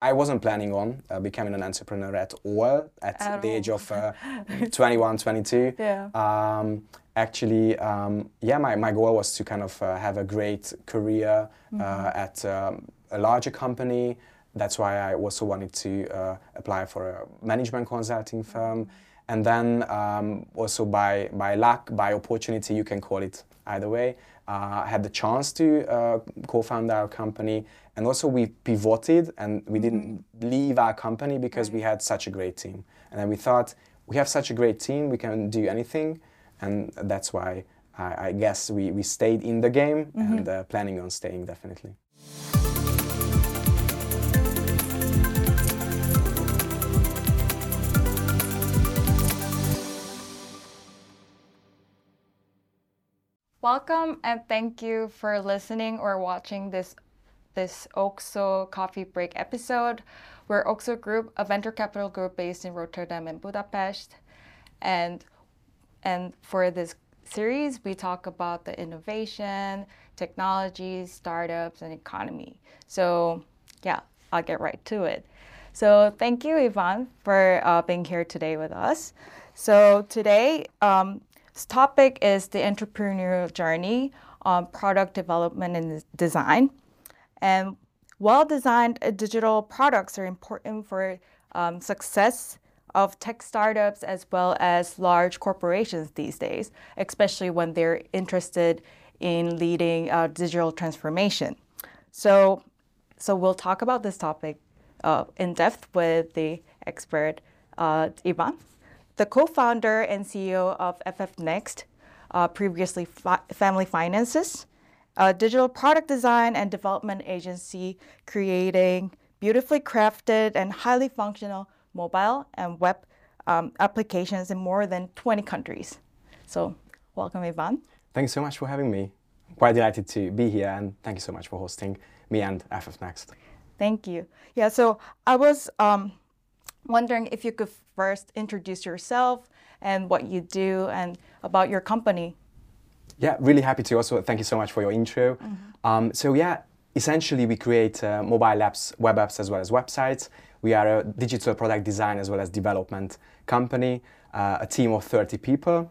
I wasn't planning on uh, becoming an entrepreneur at all at, At the all. age of uh, 21, 22. Yeah. Um, actually, um, yeah, my, my goal was to kind of uh, have a great career Mm-hmm. uh, at um, a larger company. That's why I also wanted to uh, apply for a management consulting firm. And then um, also by, by luck, by opportunity, you can call it either way, uh, I had the chance to uh, co-found our company. And also we pivoted and we didn't leave our company because we had such a great team. And then we thought, we have such a great team, we can do anything. And that's why I, I guess we, we stayed in the game and uh, planning on staying definitely. Welcome and thank you for listening or watching this this OXO coffee break episode. We're OXO Group, a venture capital group based in Rotterdam and Budapest. And and for this series, we talk about the innovation, technologies, startups, and economy. So yeah, I'll get right to it. So thank you, Ivan, for uh, being here today with us. So today's um, topic is the entrepreneurial journey on product development and design. And well-designed uh, digital products are important for um, success of tech startups as well as large corporations these days, especially when they're interested in leading uh, digital transformation. So, so we'll talk about this topic uh, in depth with the expert uh, Ivan, the co-founder and CEO of FF Next, uh, previously Fi- Family Finances, a digital product design and development agency creating beautifully crafted and highly functional mobile and web um, applications in more than 20 countries. So, welcome, Ivan. Thank you so much for having me. I'm quite delighted to be here and thank you so much for hosting me and FF Next. Thank you. Yeah, so I was um, wondering if you could first introduce yourself and what you do and about your company. Yeah, really happy to. Also, thank you so much for your intro. Um, so yeah, essentially we create uh, mobile apps, web apps as well as websites. We are a digital product design as well as development company, uh, a team of 30 people.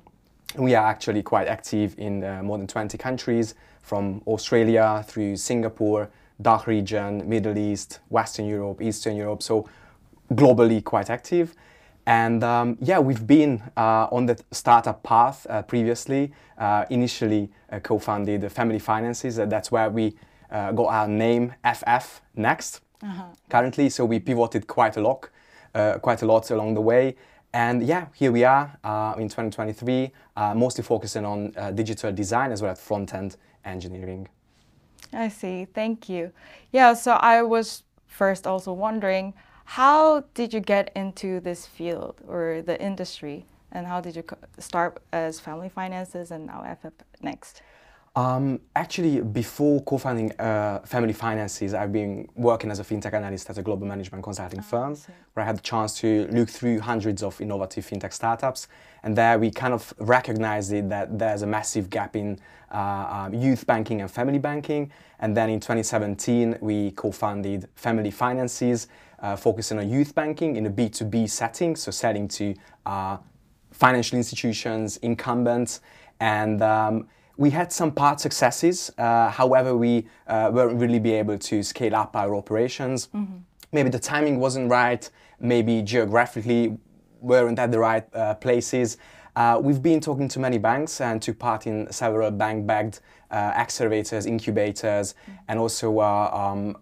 We are actually quite active in uh, more than 20 countries, from Australia through Singapore, DACH region, Middle East, Western Europe, Eastern Europe. So globally quite active. And um, yeah, we've been uh, on the startup path uh, previously. Uh, initially uh, co-founded Family Finances. Uh, that's where we uh, got our name FF Next. Currently, so we pivoted quite a lot, uh, quite a lot along the way. And yeah, here we are uh, in 2023, uh, mostly focusing on uh, digital design as well as front-end engineering. I see. Thank you. Yeah, so I was first also wondering how did you get into this field or the industry and how did you start as family finances and now FF Next? Um, actually, before co-founding uh, Family Finances, I've been working as a fintech analyst at a global management consulting firm, see. where I had the chance to look through hundreds of innovative fintech startups. And there we kind of recognized it that there's a massive gap in uh, um, youth banking and family banking. And then in 2017, we co-founded Family Finances, uh, focusing on youth banking in a B2B setting, so selling to uh, financial institutions, incumbents, and um, we had some part successes. Uh, however, we uh, weren't really be able to scale up our operations. Maybe the timing wasn't right. Maybe geographically weren't at the right uh, places. Uh, we've been talking to many banks and took part in several bank-backed uh, accelerators, incubators, and also uh, um,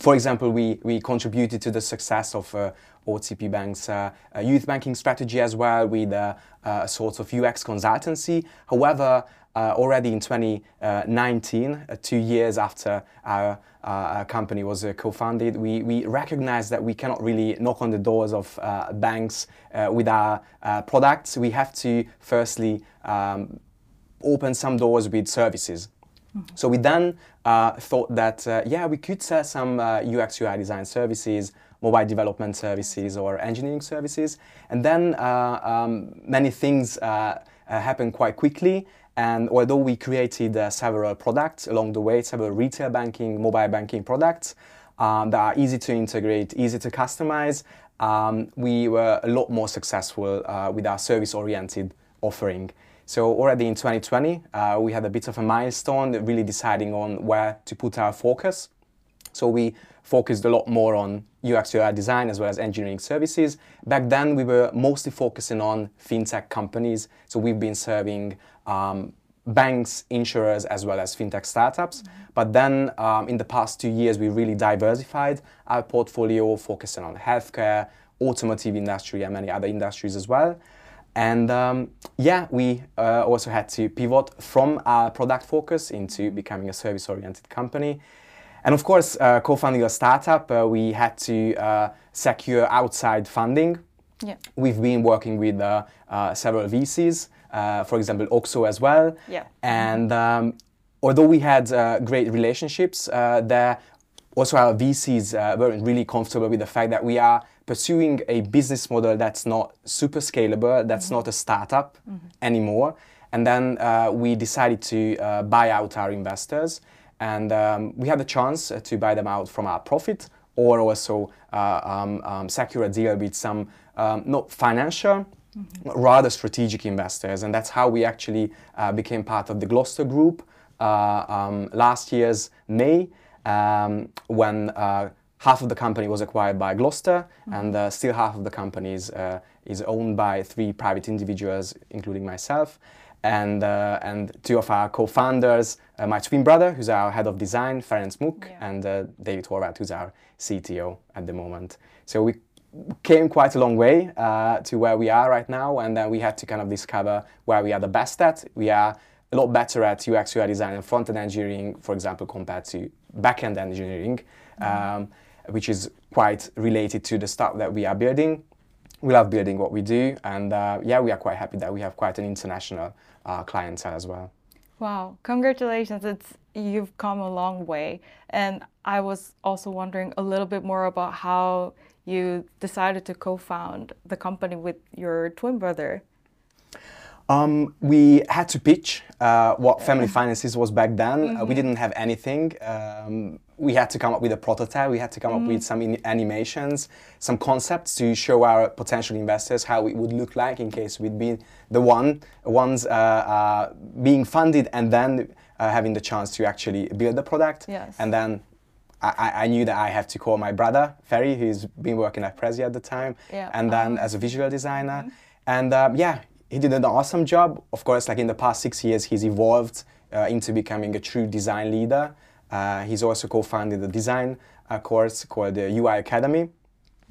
for example, we, we contributed to the success of uh, OTP Bank's uh, uh, youth banking strategy as well with uh, uh, a sort of UX consultancy. However, already in 2019, uh, two years after our, our company was co-founded, we, we recognized that we cannot really knock on the doors of banks with our products. We have to firstly um, open some doors with services. So we then uh, thought that uh, yeah we could sell some uh, UX UI design services, mobile development services, or engineering services, and then uh, um, many things uh, uh, happened quite quickly. And although we created several products along the way, several retail banking, mobile banking products, um, that are easy to integrate, easy to customize, um, we were a lot more successful with our service-oriented offering. So already in 2020, uh, we had a bit of a milestone, really deciding on where to put our focus. So we focused a lot more on UX UI design as well as engineering services. Back then, we were mostly focusing on fintech companies. So we've been serving um, banks, insurers, as well as fintech startups. Mm-hmm. But then um, in the past two years, we really diversified our portfolio, focusing on healthcare, automotive industry, and many other industries as well. And um, yeah, we uh, also had to pivot from our product focus into becoming a service oriented company. And of course, uh, co founding a startup, uh, we had to uh, secure outside funding. Yeah. We've been working with uh, uh, several VCs, for example, OXO as well. Yeah. And um, although we had great relationships there, also our VCs weren't really comfortable with the fact that we are pursuing a business model that's not super scalable, that's mm-hmm. not a startup mm-hmm. anymore. And then uh, we decided to uh, buy out our investors. And um, we had the chance uh, to buy them out from our profit or also uh, um, um, secure a deal with some um, not financial, mm-hmm. rather strategic investors. And that's how we actually uh, became part of the Gloucester Group uh, um, last year's May um, when half of the company was acquired by Gloucester, mm-hmm. and uh, still half of the company is, uh, is owned by three private individuals, including myself. And, uh, and two of our co-founders, uh, my twin brother, who's our head of design, Ferenc Muck, yeah. and uh, David Horvath, who's our CTO at the moment. So we came quite a long way uh, to where we are right now, and then we had to kind of discover where we are the best at. We are a lot better at UX UI design and front-end engineering, for example, compared to back-end engineering. Mm-hmm. Um, which is quite related to the stuff that we are building. We love building what we do, and uh, yeah, we are quite happy that we have quite an international uh, clientele as well. Wow, congratulations! It's you've come a long way, and I was also wondering a little bit more about how you decided to co-found the company with your twin brother. Um, we had to pitch uh, what family finances was back then. Mm-hmm. Uh, we mm-hmm. didn't have anything. Um, we had to come up with a prototype. We had to come mm-hmm. up with some in- animations, some concepts to show our potential investors how it would look like in case we'd be the one ones uh, uh being funded and then uh, having the chance to actually build the product. Yes. And then I, I, knew that I have to call my brother Ferry, who's been working at Prezi at the time, yeah. and then um, as a visual designer. Mm-hmm. And um, yeah, he did an awesome job. Of course, like in the past six years, he's evolved uh, into becoming a true design leader. Uh, he's also co-founded a design uh, course called the UI Academy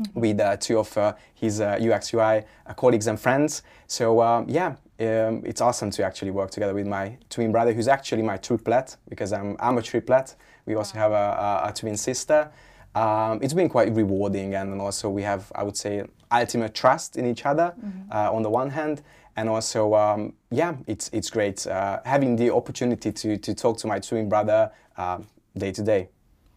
mm-hmm. with uh, two of uh, his UX uh, UI colleagues and friends. So um, yeah, um, it's awesome to actually work together with my twin brother, who's actually my triplet because I'm, I'm a triplet. We also have a, a, a twin sister. Um, it's been quite rewarding, and also we have, I would say, ultimate trust in each other mm-hmm. on the one hand, and also um, yeah it's it's great uh, having the opportunity to to talk to my twin brother uh, day to day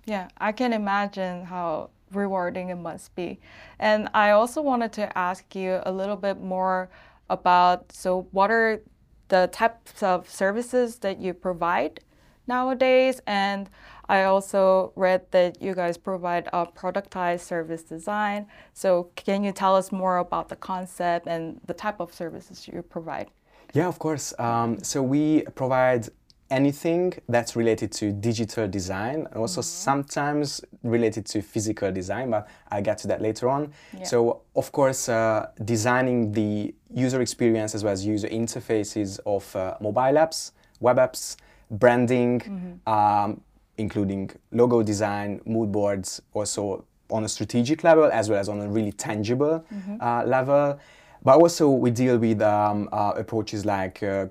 yeah i can imagine how rewarding it must be and i also wanted to ask you a little bit more about so what are the types of services that you provide nowadays and I also read that you guys provide a productized service design. So can you tell us more about the concept and the type of services you provide? Yeah, of course. Um, so we provide anything that's related to digital design and also mm-hmm. sometimes related to physical design, but I'll get to that later on. Yeah. So, of course, uh, designing the user experience as well as user interfaces of uh, mobile apps, web apps, branding, mm-hmm. um, including logo design, mood boards, also on a strategic level as well as on a really tangible mm-hmm. uh, level. But also we deal with um, uh, approaches like uh,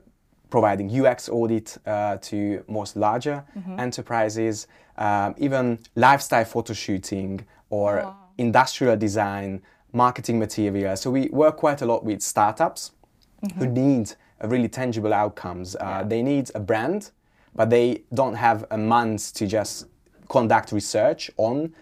providing UX audit uh, to most larger mm-hmm. enterprises, um, even lifestyle photo shooting or oh. industrial design, marketing material. So we work quite a lot with startups mm-hmm. who need really tangible outcomes. Uh, yeah. They need a brand but they don't have a month to just conduct research on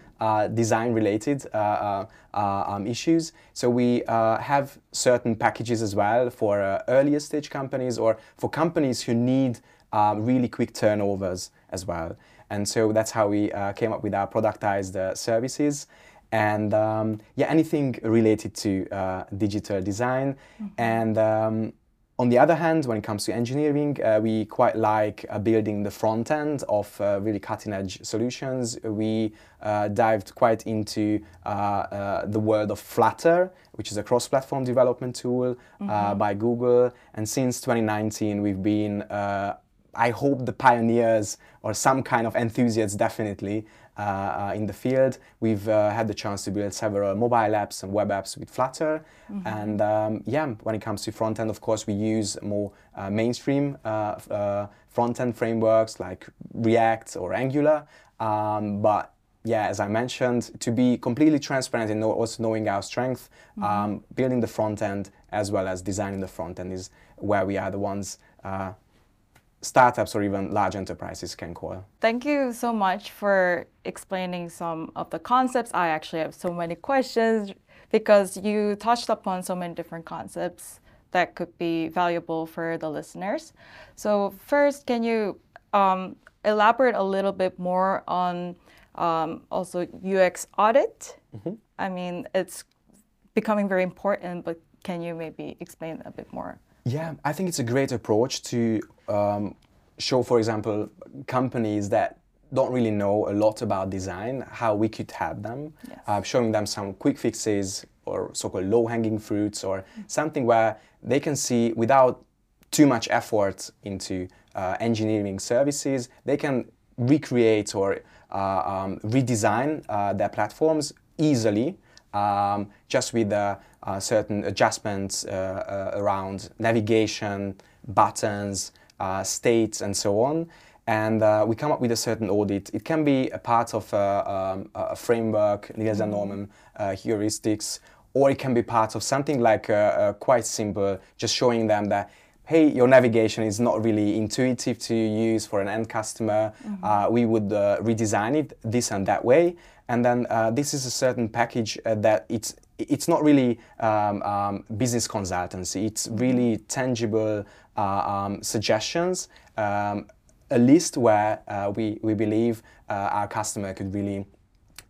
design related uh, uh, uh, um, issues. So we uh, have certain packages as well for uh, earlier stage companies or for companies who need um, really quick turnovers as well. And so that's how we uh, came up with our productized uh, services. And um, yeah, anything related to uh, digital design. And um, on the other hand, when it comes to engineering, uh, we quite like uh, building the front end of uh, really cutting edge solutions. We uh, dived quite into uh, uh, the world of Flutter, which is a cross platform development tool by Google. And since 2019, we've been I hope the pioneers or some kind of enthusiasts definitely in the field. We've uh, had the chance to build several mobile apps and web apps with Flutter. Mm-hmm. And um, yeah, when it comes to front end, of course, we use more uh, mainstream uh, uh, front end frameworks like React or Angular. Um, but yeah, as I mentioned, to be completely transparent and know, also knowing our strength, mm-hmm. um, building the front end as well as designing the front end is where we are the ones startups or even large enterprises can call. Thank you so much for explaining some of the concepts. I actually have so many questions because you touched upon so many different concepts that could be valuable for the listeners. So, first, can you um, elaborate a little bit more on um, also UX audit? Mm-hmm. I mean, it's becoming very important, but can you maybe explain a bit more? Yeah, I think it's a great approach to um, show, for example, companies that don't really know a lot about design, how we could help them, yes. uh, showing them some quick fixes or so-called low-hanging fruits or mm-hmm. something where they can see without too much effort into uh, engineering services, they can recreate or uh, um, redesign uh, their platforms easily um, just with uh, certain adjustments uh, uh, around navigation, buttons, states, and so on. And uh, we come up with a certain audit. It can be a part of a, um, a framework, Nielsen Norman uh, heuristics, or it can be part of something like quite simple, just showing them that hey, your navigation is not really intuitive to use for an end customer. Mm-hmm. Uh, we would uh, redesign it this and that way. And then uh, this is a certain package that it's it's not really um, um, business consultancy. It's really tangible uh, um, suggestions, um, a list where uh, we, we believe uh, our customer could really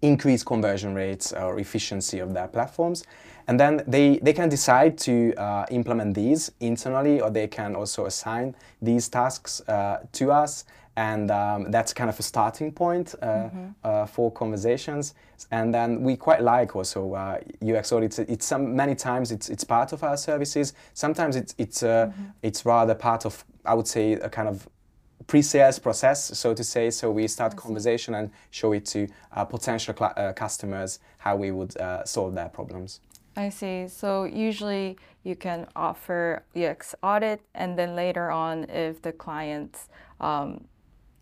increase conversion rates or efficiency of their platforms. And then they, they can decide to uh, implement these internally or they can also assign these tasks uh, to us and um, that's kind of a starting point uh, mm-hmm. uh, for conversations. And then we quite like also uh, UX audits. It's some many times it's it's part of our services. Sometimes it's it's uh, mm-hmm. it's rather part of I would say a kind of pre-sales process, so to say. So we start conversation and show it to uh, potential uh, customers how we would solve their problems. I see. So usually you can offer UX audit, and then later on, if the clients um,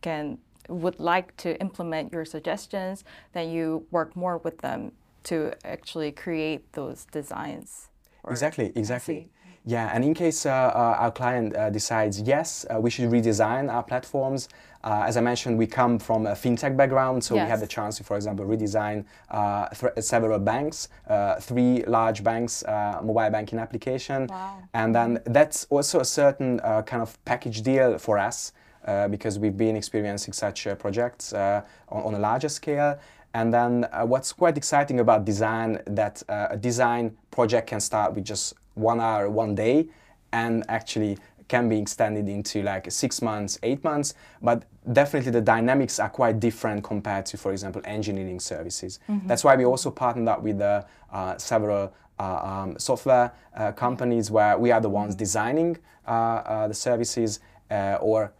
can would like to implement your suggestions, then you work more with them to actually create those designs. Exactly, exactly. Yeah, and in case uh, uh, our client uh, decides, yes, uh, we should redesign our platforms, uh, as I mentioned, we come from a fintech background, so yes. we had the chance to, for example, redesign uh, several banks, three large banks, mobile banking application. Wow. And then that's also a certain kind of package deal for us because we've been experiencing such uh, projects uh, on, on, a larger scale. And then what's quite exciting about design that a design project can start with just one hour, one day, and actually can be extended into like six months, eight months, but definitely the dynamics are quite different compared to, for example, engineering services. Mm-hmm. That's why we also partnered up with uh, uh, several uh, um, software companies where we are the ones mm-hmm. designing the services or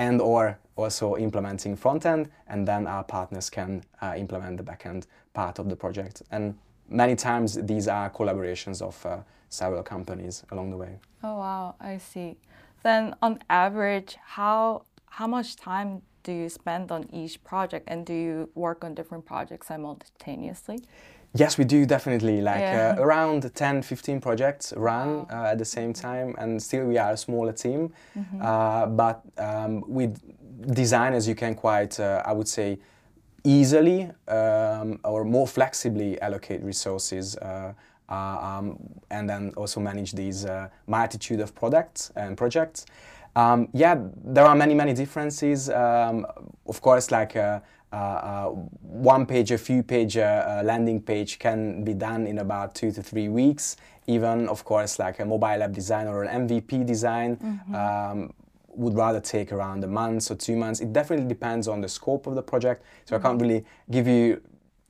and or also implementing front end, and then our partners can uh, implement the back end part of the project. And many times these are collaborations of uh, several companies along the way. Oh wow, I see. Then on average, how how much time do you spend on each project, and do you work on different projects simultaneously? Yes, we do definitely. Like yeah. uh, around 10, 15 projects run wow. uh, at the same time, and still we are a smaller team. Mm-hmm. Uh, but um, with designers, you can quite, uh, I would say, easily um, or more flexibly allocate resources. Uh, uh, um, and then also manage these multitude of products and projects. Um, yeah, there are many, many differences. Um, of course, like one page, a few page uh, landing page can be done in about two to three weeks. Even, of course, like a mobile app design or an MVP design mm-hmm. um, would rather take around a month or two months. It definitely depends on the scope of the project. So mm-hmm. I can't mm-hmm. really give you,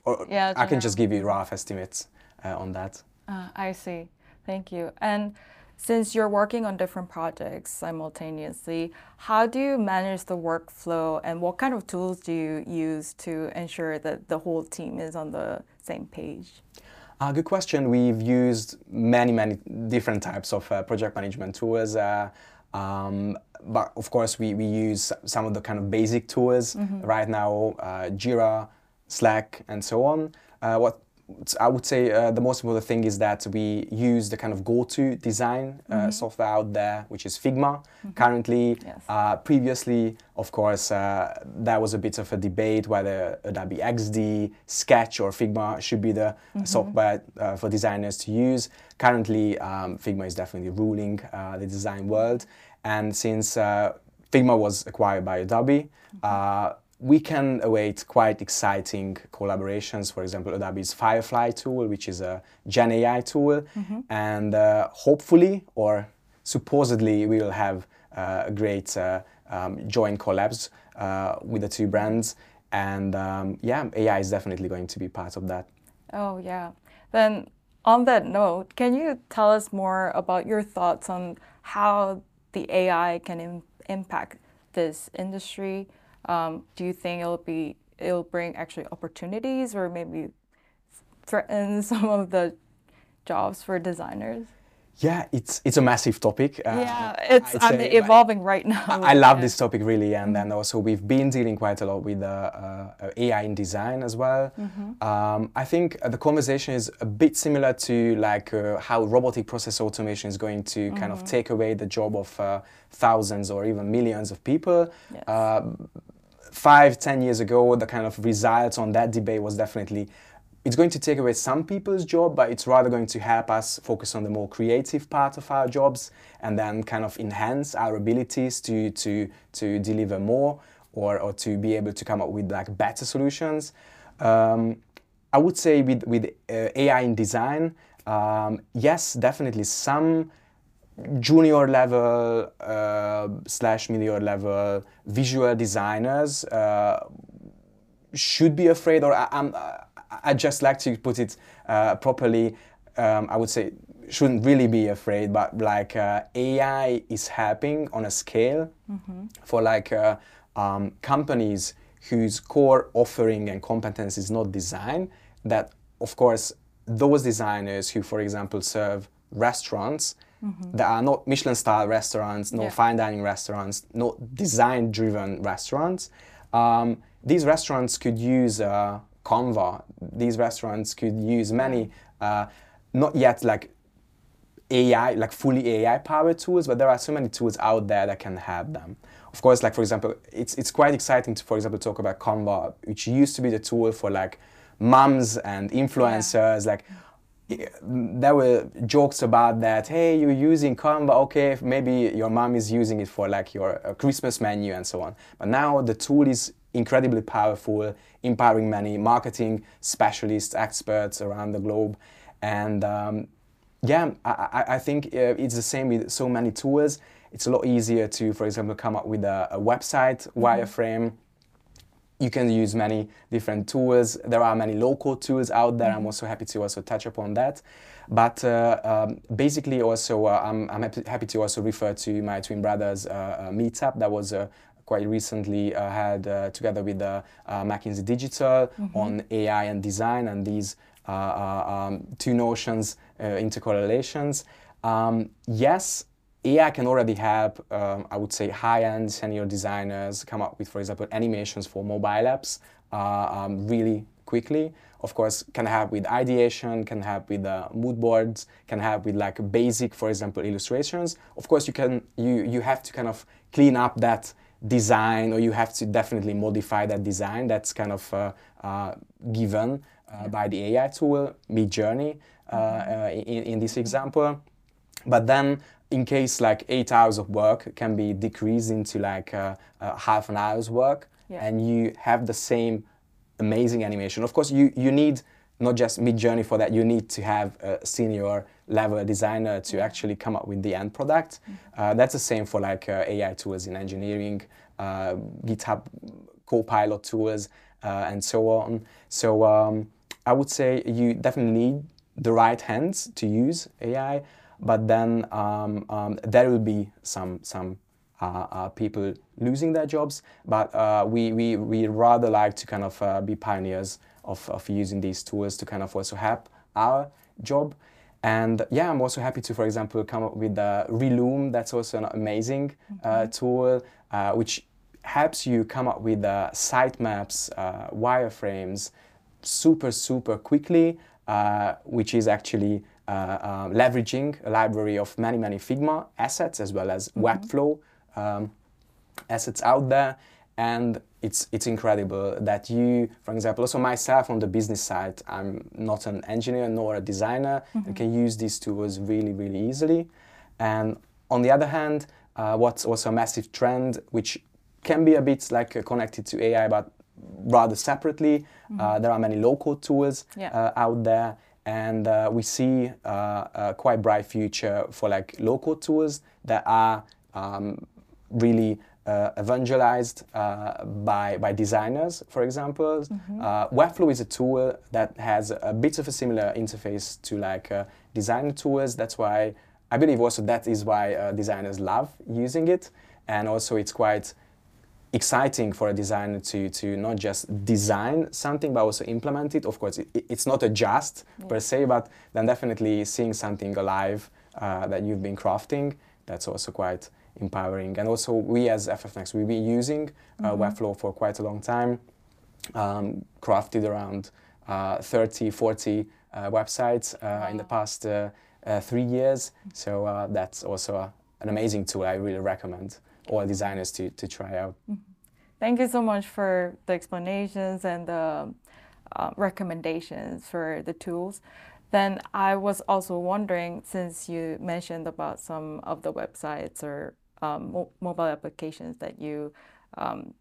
or yeah, I can just give you rough estimates uh, on that. Uh, I see. Thank you. And since you're working on different projects simultaneously, how do you manage the workflow and what kind of tools do you use to ensure that the whole team is on the same page? Uh, good question. We've used many, many different types of uh, project management tools. Uh, um, but of course, we, we use some of the kind of basic tools mm-hmm. right now, uh, Jira, Slack, and so on. Uh, what I would say uh, the most important thing is that we use the kind of go-to design uh, mm-hmm. software out there, which is Figma. Mm-hmm. Currently, yes. uh, previously, of course, uh, there was a bit of a debate whether Adobe XD, Sketch, or Figma should be the mm-hmm. software uh, for designers to use. Currently, um, Figma is definitely ruling uh, the design world, and since Figma was acquired by Adobe mm-hmm we can await quite exciting collaborations. For example, Adobe's Firefly tool, which is a Gen AI tool, mm-hmm. and uh, hopefully or supposedly we will have uh, a great uh, um, joint collabs uh, with the two brands. And um, yeah, AI is definitely going to be part of that. Oh yeah. Then on that note, can you tell us more about your thoughts on how the AI can Im- impact this industry? Um, do you think it'll be it'll bring actually opportunities or maybe threaten some of the jobs for designers? Yeah, it's it's a massive topic. Uh, yeah, it's I evolving right now. I, I love yeah. this topic really, and then also we've been dealing quite a lot with uh, uh, AI in design as well. Mm-hmm. Um, I think the conversation is a bit similar to like uh, how robotic process automation is going to mm-hmm. kind of mm-hmm. take away the job of uh, thousands or even millions of people. Yes. Uh, five, ten years ago, the kind of results on that debate was definitely it's going to take away some people's job, but it's rather going to help us focus on the more creative part of our jobs and then kind of enhance our abilities to, to, to deliver more or, or to be able to come up with like better solutions. Um, I would say with, with uh, AI in design, um, yes, definitely some junior level uh, slash mid level visual designers uh, should be afraid or I, I'm, I just like to put it uh, properly. Um, I would say shouldn't really be afraid, but like uh, AI is helping on a scale mm-hmm. for like uh, um, companies whose core offering and competence is not design. That of course those designers who, for example, serve restaurants mm-hmm. that are not Michelin style restaurants, no yeah. fine dining restaurants, not design driven restaurants. Um, these restaurants could use uh, Canva. These restaurants could use many, uh, not yet like AI, like fully AI powered tools, but there are so many tools out there that can help them. Of course, like for example, it's, it's quite exciting to, for example, talk about Canva, which used to be the tool for like moms and influencers. Yeah. Like there were jokes about that. Hey, you're using Canva. Okay, maybe your mom is using it for like your uh, Christmas menu and so on. But now the tool is incredibly powerful, empowering many marketing specialists, experts around the globe. And um, yeah, I, I think uh, it's the same with so many tools. It's a lot easier to, for example, come up with a, a website mm-hmm. wireframe. You can use many different tools. There are many local tools out there. Mm-hmm. I'm also happy to also touch upon that. But uh, um, basically, also, uh, I'm, I'm happy, to also refer to my twin brothers' uh, uh meetup. That was a, quite recently uh, had uh, together with uh, McKinsey Digital mm-hmm. on AI and design and these um, two notions intercorrelations. Um, yes, AI can already help, um, I would say, high-end senior designers come up with, for example, animations for mobile apps uh, um, really quickly. Of course, can help with ideation, can help with uh, mood boards, can help with like basic, for example, illustrations. Of course, you can you you have to kind of clean up that design or you have to definitely modify that design that's kind of uh, uh, given uh, by the AI tool, Midjourney, uh, mm-hmm. Uh, in, in this example. But then in case like eight hours of work can be decreased into like half an hour's work, Yeah. and you have the same amazing animation. Of course, you you need not just Midjourney for that. You need to have a senior level designer to actually come up with the end product. Uh, that's the same for like uh, AI tools in engineering, uh, GitHub Copilot tools, uh, and so on. So um, I would say you definitely need the right hands to use AI, but then um, um, there will be some some uh, uh, people losing their jobs. But uh, we, we we rather like to kind of uh, be pioneers of, of using these tools to kind of also help our job. And yeah, I'm also happy to, for example, come up with the Relume. That's also an amazing uh, tool uh, which helps you come up with uh, sitemaps, uh, wireframes, super super quickly, uh, which is actually uh, uh, leveraging a library of many many Figma assets as well as Webflow um, assets out there, and it's it's incredible that you, for example, also myself on the business side, I'm not an engineer nor a designer, and can use these tools really really easily, and on the other hand, uh, what's also a massive trend which can be a bit like uh, connected to AI, but rather separately. Uh, there are many local tools Yeah. uh, out there, and uh, we see uh, a quite bright future for like local tools that are um, really uh, evangelized uh, by, by designers, for example. Uh, Webflow is a tool that has a bit of a similar interface to like uh, design tools. That's why I believe also that is why uh, designers love using it, and also it's quite exciting for a designer to, to not just design something but also implement it. Of course, it, it's not a just per se, but then definitely seeing something alive uh, that you've been crafting, that's also quite empowering. And also, we as FF Next, we've been using uh, Webflow for quite a long time, um, crafted around uh, 30, 40 uh, websites uh, in the past three years. So uh, that's also a, an amazing tool I really recommend all designers to, to try out. Thank you so much for the explanations and the uh, recommendations for the tools. Then I was also wondering, since you mentioned about some of the websites or um, mo- mobile applications that you um,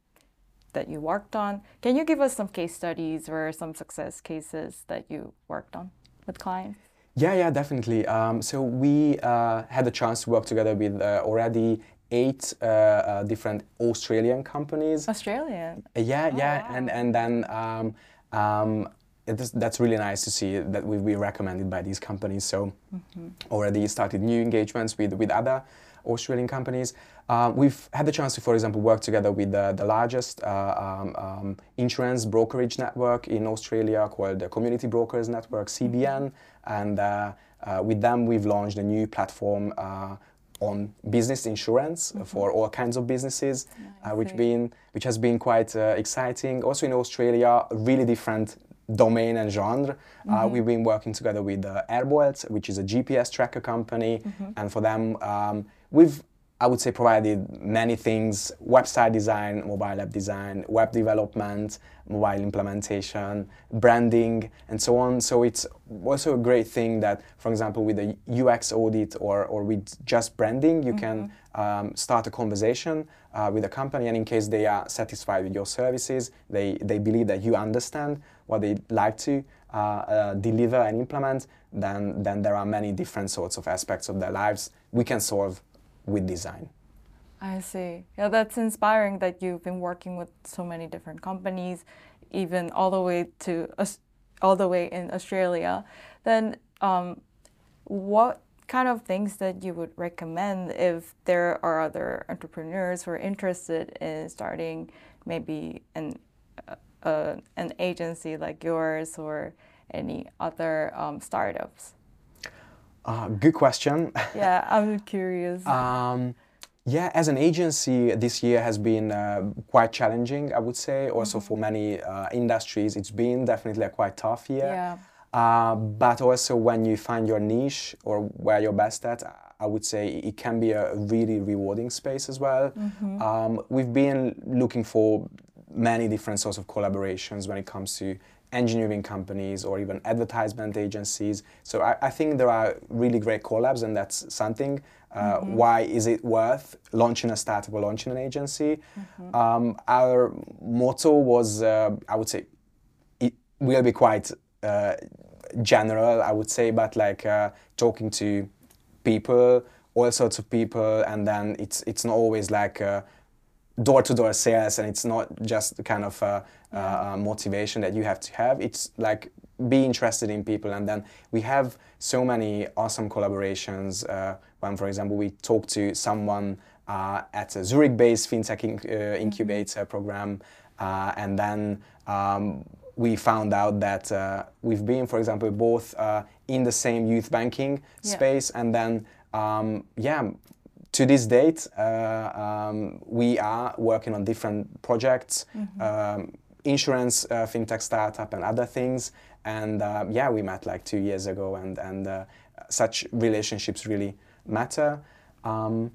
that you worked on, can you give us some case studies or some success cases that you worked on with clients? Yeah, yeah, definitely. Um, so we uh, had the chance to work together with uh, already eight uh, uh, different Australian companies. Australian. Yeah, Oh, yeah, wow. and and then um, um, is, that's really nice to see that we've been recommended by these companies. So already started new engagements with with other Australian companies. Uh, we've had the chance to, for example, work together with the, the largest uh, um, um, insurance brokerage network in Australia called the Community Brokers Network (CBN), and uh, uh, with them we've launched a new platform. Uh, on business insurance for all kinds of businesses, uh, which been which has been quite uh, exciting. Also in Australia, really different domain and genre. Uh, we've been working together with uh, Airbolt, which is a GPS tracker company, and for them, um, we've I would say provided many things: website design, mobile app design, web development, mobile implementation, branding, and so on. So it's also a great thing that, for example, with a UX audit or, or with just branding, you can um, start a conversation uh, with a company, and in case they are satisfied with your services, they, they believe that you understand what they like to uh, uh, deliver and implement, then, then there are many different sorts of aspects of their lives we can solve with design. I see. Yeah, that's inspiring that you've been working with so many different companies, even all the way to all the way in Australia. Then, um, what kind of things that you would recommend if there are other entrepreneurs who are interested in starting maybe an uh, an agency like yours or any other um, startups? Uh, good question. Yeah, I'm curious. Um, yeah, as an agency, this year has been uh, quite challenging, I would say. Also, for many uh, industries, it's been definitely a quite tough year. Yeah. Uh, but also, when you find your niche or where you're best at, I would say it can be a really rewarding space as well. Um, we've been looking for many different sorts of collaborations when it comes to engineering companies or even advertisement agencies. So I, I think there are really great collabs, and that's something Uh, Why is it worth launching a startup or launching an agency? Um, our motto was, uh, I would say, it will be quite uh, general, I would say, but like uh, talking to people, all sorts of people, and then it's it's not always like door to door sales, and it's not just the kind of uh, uh, motivation that you have to have. It's like be interested in people, and then we have so many awesome collaborations. Uh, when, for example, we talk to someone uh, at a Zurich-based fintech inc- uh, incubator program, uh, and then um, we found out that uh, we've been, for example, both uh, in the same youth banking Yeah. space, and then um, yeah, to this date, uh, um, we are working on different projects, um, insurance, uh, fintech startup, and other things. And uh, yeah, we met like two years ago, and and uh, such relationships really matter. Um,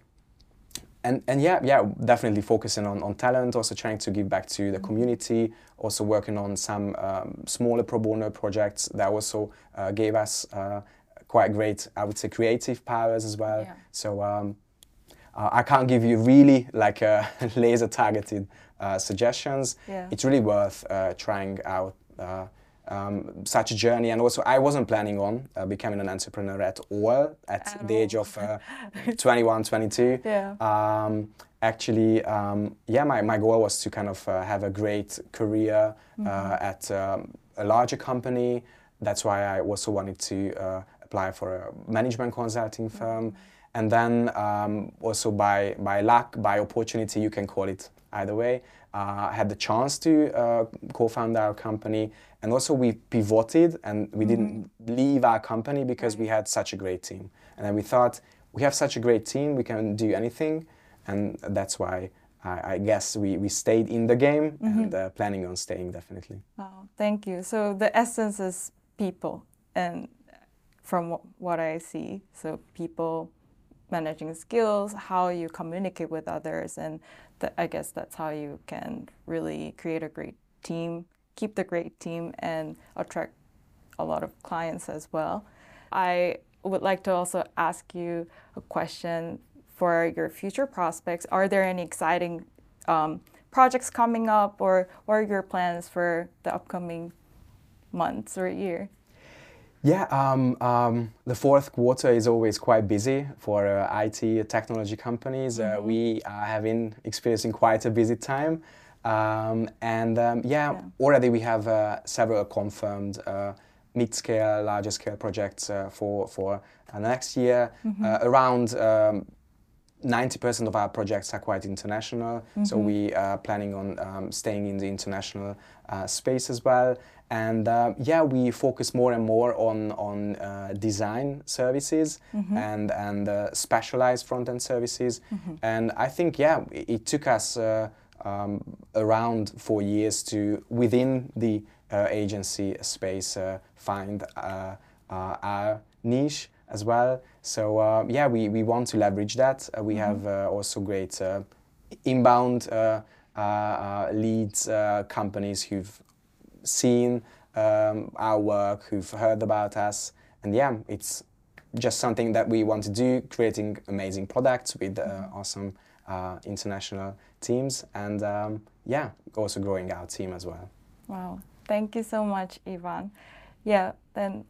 and and yeah, yeah, definitely focusing on, on talent, also trying to give back to the community, also working on some um, smaller pro bono projects that also uh, gave us uh, quite great, I would say, creative powers as well. Yeah. So um, uh, I can't give you really like uh, laser targeted uh, suggestions. Yeah. It's really worth uh, trying out. Uh, um, such a journey, and also I wasn't planning on uh, becoming an entrepreneur at all at, At the age of uh, 21, 22. Yeah. Um, actually, um, yeah, my, my goal was to kind of uh, have a great career uh, at um, a larger company. That's why I also wanted to uh, apply for a management consulting firm. And then um, also by, by luck, by opportunity, you can call it either way, uh, I had the chance to uh, co-found our company. And also we pivoted and we didn't leave our company because we had such a great team. And then we thought, we have such a great team, we can do anything. And that's why I, guess we, we stayed in the game and uh, planning on staying definitely. Wow, thank you. So the essence is people, and from wh- what I see, so people managing skills, how you communicate with others, and th- I guess that's how you can really create a great team, keep the great team, and attract a lot of clients as well. I would like to also ask you a question for your future prospects. Are there any exciting um, projects coming up, or what are your plans for the upcoming months or year? Yeah, um, um, the fourth quarter is always quite busy for uh, IT technology companies. Uh, we are having experiencing quite a busy time, um, and um, yeah, Yeah. already we have uh, several confirmed uh, mid-scale, larger scale projects uh, for for uh, next year. Uh, around um, 90% of our projects are quite international, so we are planning on um, staying in the international uh, space as well. And uh, yeah, we focus more and more on on uh, design services and and uh, specialized front end services. And I think yeah, it, it took us uh, um, around four years to within the uh, agency space uh, find uh, uh, our niche as well. So uh, yeah, we, we want to leverage that. Uh, we have uh, also great uh, inbound uh, uh, leads, uh, companies who've seen um, our work, who've heard about us, and yeah, it's just something that we want to do, creating amazing products with uh, awesome uh, international teams, and um, yeah, also growing our team as well. Wow, thank you so much, Ivan. Yeah, then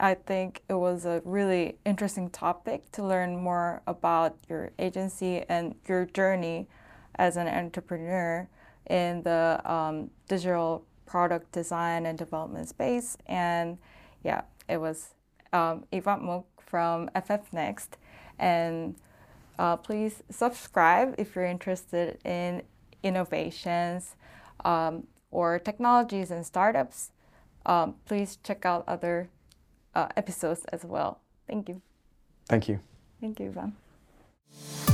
I think it was a really interesting topic to learn more about your agency and your journey as an entrepreneur in the um, digital product design and development space. And yeah, it was um, Ivan Muck from FF Next. And uh, please subscribe if you're interested in innovations um, or technologies and startups. Um, please check out other uh, episodes as well. Thank you. Thank you. Thank you, Ivan.